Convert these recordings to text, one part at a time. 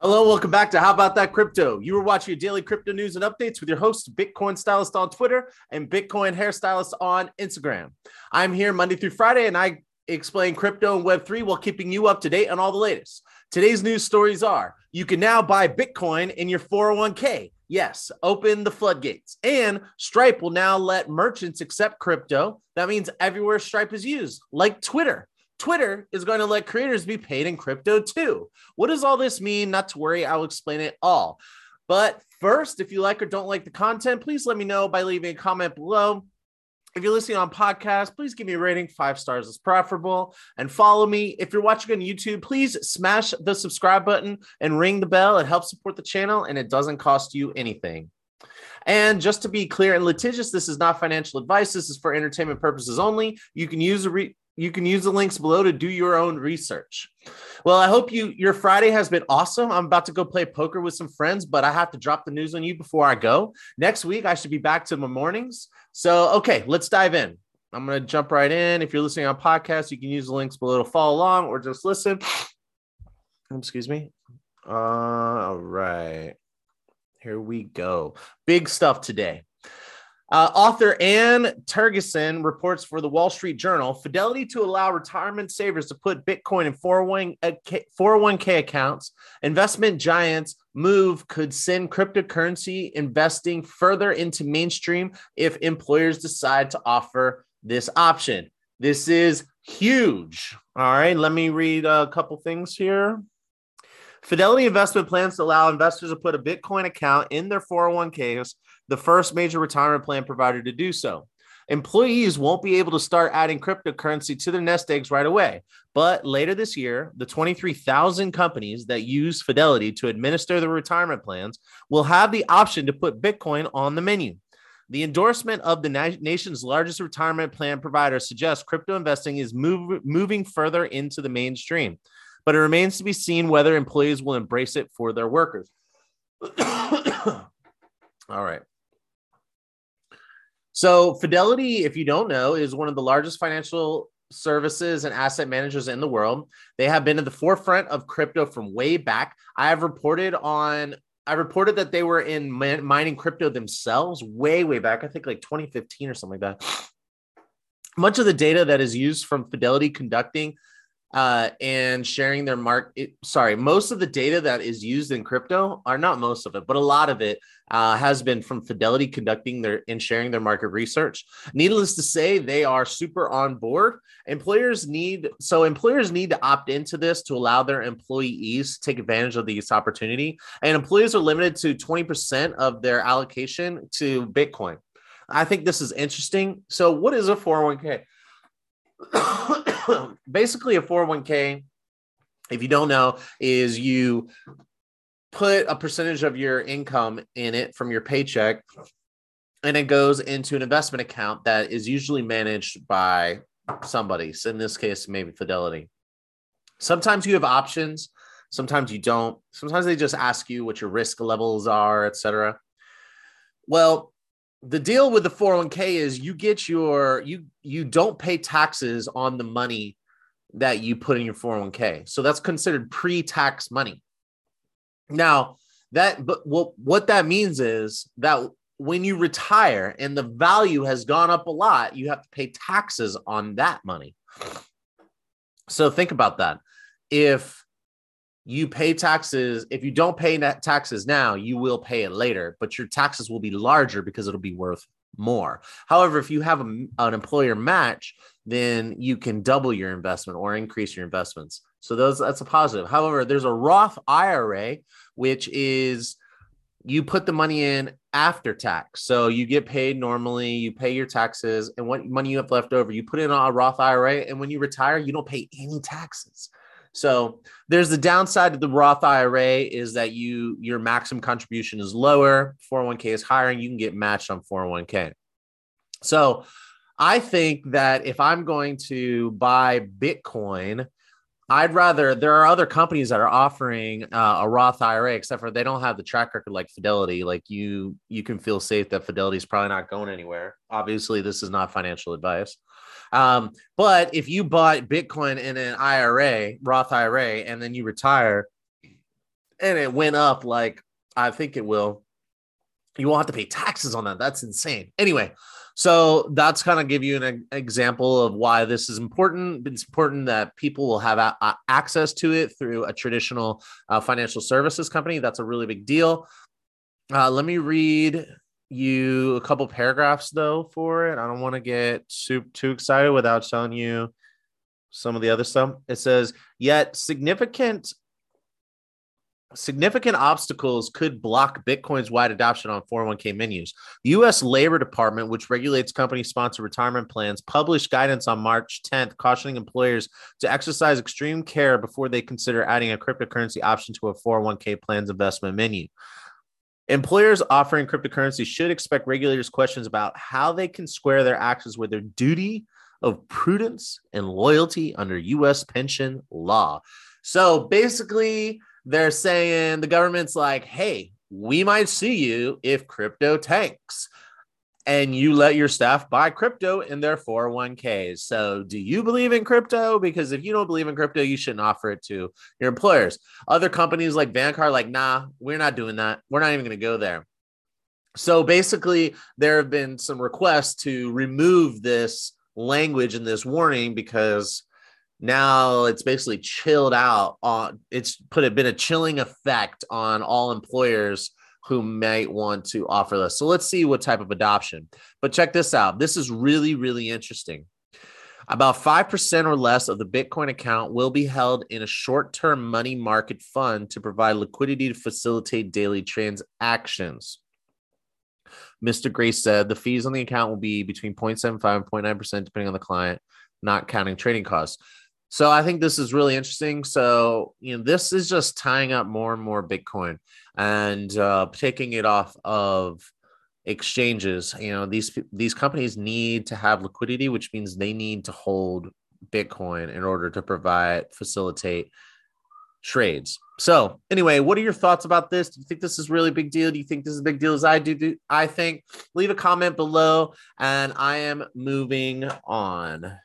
Hello, welcome back to How About That Crypto. You were watching your daily crypto news and updates with your host, Bitcoin Stylist on Twitter and Bitcoin Hairstylist on Instagram. I'm here Monday through Friday and I explain crypto and Web3 while keeping you up to date on all the latest. Today's news stories are you can now buy Bitcoin in your 401k. Yes, open the floodgates. And Stripe will now let merchants accept crypto. That means everywhere Stripe is used, like Twitter. Twitter is going to let creators be paid in crypto too. What does all this mean? Not to worry, I'll explain it all. But first, if you like or don't like the content, please let me know by leaving a comment below. If you're listening on podcast, please give me a rating. Five stars is preferable. And follow me. If you're watching on YouTube, please smash the subscribe button and ring the bell. It helps support the channel and it doesn't cost you anything. And just to be clear and litigious, this is not financial advice. This is for entertainment purposes only. You can use a re- you can use the links below to do your own research. Well, I hope you your Friday has been awesome. I'm about to go play poker with some friends, but I have to drop the news on you before I go. Next week I should be back to my mornings. So, okay, let's dive in. I'm going to jump right in. If you're listening on podcast, you can use the links below to follow along or just listen. Excuse me. Uh, all right. Here we go. Big stuff today. Uh, author Anne Tergesen reports for the Wall Street Journal fidelity to allow retirement savers to put Bitcoin in 401k uh, accounts. Investment giants move could send cryptocurrency investing further into mainstream if employers decide to offer this option. This is huge. All right, let me read a couple things here. Fidelity Investment plans allow investors to put a Bitcoin account in their 401ks the first major retirement plan provider to do so. Employees won't be able to start adding cryptocurrency to their nest eggs right away. But later this year, the 23,000 companies that use Fidelity to administer the retirement plans will have the option to put Bitcoin on the menu. The endorsement of the na- nation's largest retirement plan provider suggests crypto investing is move- moving further into the mainstream, but it remains to be seen whether employees will embrace it for their workers. All right. So, Fidelity, if you don't know, is one of the largest financial services and asset managers in the world. They have been at the forefront of crypto from way back. I have reported on I reported that they were in mining crypto themselves way way back. I think like 2015 or something like that. Much of the data that is used from Fidelity conducting uh, and sharing their mark. sorry, most of the data that is used in crypto are not most of it, but a lot of it uh, has been from Fidelity conducting their and sharing their market research. Needless to say, they are super on board. Employers need so employers need to opt into this to allow their employees to take advantage of this opportunity. And employees are limited to 20% of their allocation to Bitcoin. I think this is interesting. So, what is a 401k? basically a 401k, if you don't know, is you put a percentage of your income in it from your paycheck and it goes into an investment account that is usually managed by somebody. So in this case, maybe Fidelity. Sometimes you have options, sometimes you don't. Sometimes they just ask you what your risk levels are, etc. Well, the deal with the 401k is you get your you you don't pay taxes on the money that you put in your 401k. So that's considered pre-tax money. Now, that but what what that means is that when you retire and the value has gone up a lot, you have to pay taxes on that money. So think about that. If you pay taxes. If you don't pay taxes now, you will pay it later, but your taxes will be larger because it'll be worth more. However, if you have a, an employer match, then you can double your investment or increase your investments. So those that's a positive. However, there's a Roth IRA, which is you put the money in after tax. So you get paid normally, you pay your taxes, and what money you have left over, you put in a Roth IRA. And when you retire, you don't pay any taxes. So there's the downside of the Roth IRA is that you your maximum contribution is lower, 401k is higher, and you can get matched on 401k. So I think that if I'm going to buy Bitcoin, I'd rather there are other companies that are offering uh, a Roth IRA, except for they don't have the track record like Fidelity. Like you, you can feel safe that Fidelity is probably not going anywhere. Obviously, this is not financial advice. Um, but if you bought Bitcoin in an IRA, Roth IRA, and then you retire, and it went up like I think it will. You won't have to pay taxes on that. That's insane. Anyway, so that's kind of give you an example of why this is important. It's important that people will have a- access to it through a traditional uh, financial services company. That's a really big deal. Uh, let me read you a couple paragraphs though for it. I don't want to get too, too excited without telling you some of the other stuff. It says, yet significant significant obstacles could block Bitcoin's wide adoption on 401k menus. The U.S. Labor Department, which regulates company sponsored retirement plans, published guidance on March 10th cautioning employers to exercise extreme care before they consider adding a cryptocurrency option to a 401k plan's investment menu. Employers offering cryptocurrency should expect regulators' questions about how they can square their actions with their duty of prudence and loyalty under U.S. pension law. So basically, they're saying the government's like, hey, we might see you if crypto tanks and you let your staff buy crypto in their 401ks. So, do you believe in crypto? Because if you don't believe in crypto, you shouldn't offer it to your employers. Other companies like Vanguard, like, nah, we're not doing that. We're not even going to go there. So, basically, there have been some requests to remove this language in this warning because now it's basically chilled out on it's put it been a chilling effect on all employers who might want to offer this. So let's see what type of adoption. But check this out. This is really, really interesting. About 5% or less of the Bitcoin account will be held in a short term money market fund to provide liquidity to facilitate daily transactions. Mr. Grace said the fees on the account will be between 0.75 and 0.9%, depending on the client, not counting trading costs. So I think this is really interesting. So, you know, this is just tying up more and more Bitcoin and uh, taking it off of exchanges. You know, these these companies need to have liquidity, which means they need to hold Bitcoin in order to provide facilitate trades. So, anyway, what are your thoughts about this? Do you think this is really big deal? Do you think this is a big deal as I do? do I think leave a comment below and I am moving on.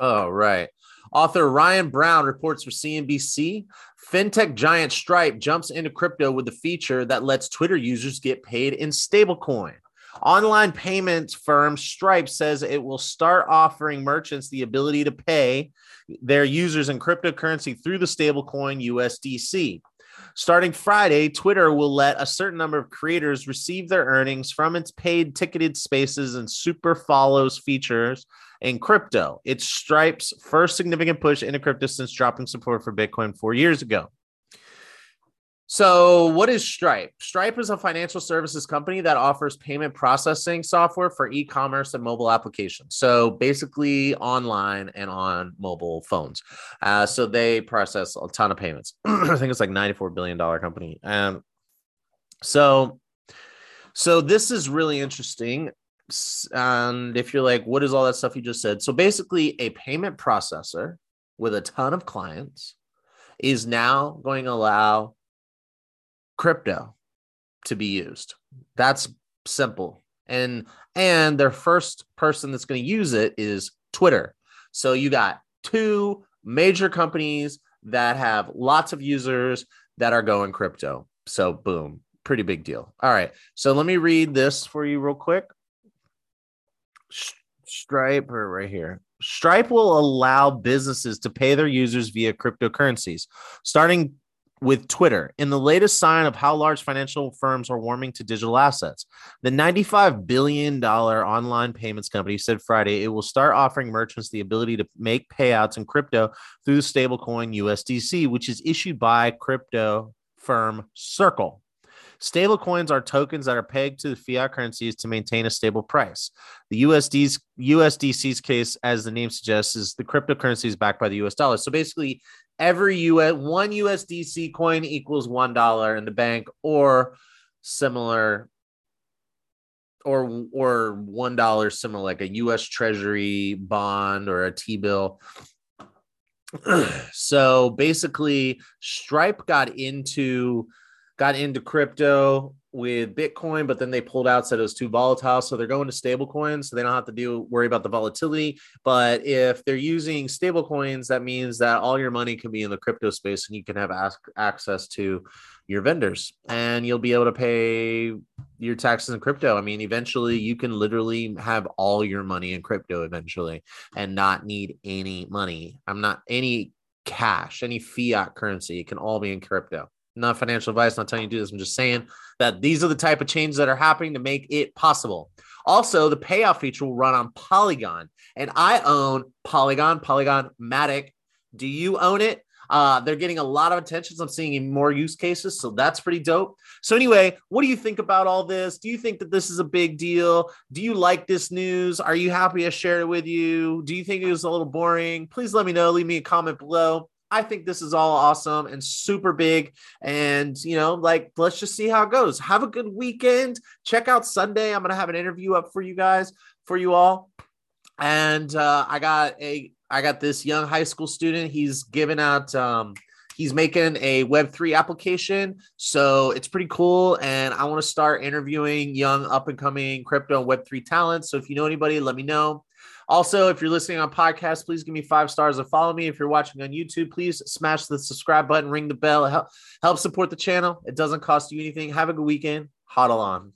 Oh, right. Author Ryan Browne reports for CNBC fintech giant Stripe jumps into crypto with a feature that lets Twitter users get paid in stablecoin. Online payments firm Stripe says it will start offering merchants the ability to pay their users in cryptocurrency through the stablecoin USDC. Starting Friday, Twitter will let a certain number of creators receive their earnings from its paid ticketed spaces and super follows features in crypto. It's Stripe's first significant push into crypto since dropping support for Bitcoin four years ago. So, what is Stripe? Stripe is a financial services company that offers payment processing software for e commerce and mobile applications. So, basically, online and on mobile phones. Uh, so, they process a ton of payments. I think it's like $94 billion company. And so, so this is really interesting. And if you're like, what is all that stuff you just said? So, basically, a payment processor with a ton of clients is now going to allow crypto to be used. That's simple. And and their first person that's going to use it is Twitter. So you got two major companies that have lots of users that are going crypto. So boom, pretty big deal. All right. So let me read this for you real quick. Stripe or right here. Stripe will allow businesses to pay their users via cryptocurrencies. Starting with Twitter in the latest sign of how large financial firms are warming to digital assets. The $95 billion online payments company said Friday it will start offering merchants the ability to make payouts in crypto through the stablecoin USDC, which is issued by crypto firm Circle. Stablecoins are tokens that are pegged to the fiat currencies to maintain a stable price. The USD's USDC's case, as the name suggests, is the cryptocurrency is backed by the US dollar. So basically, every US one USDC coin equals one dollar in the bank or similar or or one dollar similar like a US Treasury bond or a T bill. so basically, Stripe got into got into crypto with Bitcoin, but then they pulled out, said it was too volatile. So they're going to stable coins. So they don't have to do worry about the volatility. But if they're using stable coins, that means that all your money can be in the crypto space and you can have ask, access to your vendors and you'll be able to pay your taxes in crypto. I mean, eventually you can literally have all your money in crypto eventually and not need any money. I'm not any cash, any fiat currency. It can all be in crypto not financial advice, not telling you to do this. I'm just saying that these are the type of changes that are happening to make it possible. Also, the payoff feature will run on Polygon, and I own Polygon, Polygon Matic. Do you own it? Uh, they're getting a lot of attention. So I'm seeing more use cases, so that's pretty dope. So, anyway, what do you think about all this? Do you think that this is a big deal? Do you like this news? Are you happy I shared it with you? Do you think it was a little boring? Please let me know. Leave me a comment below. I think this is all awesome and super big. And, you know, like, let's just see how it goes. Have a good weekend. Check out Sunday. I'm going to have an interview up for you guys, for you all. And uh, I got a, I got this young high school student. He's giving out, um, he's making a Web3 application. So it's pretty cool. And I want to start interviewing young up and coming crypto and Web3 talents. So if you know anybody, let me know. Also, if you're listening on podcast, please give me five stars and follow me. If you're watching on YouTube, please smash the subscribe button, ring the bell. Help, help support the channel. It doesn't cost you anything. Have a good weekend. Hodl on.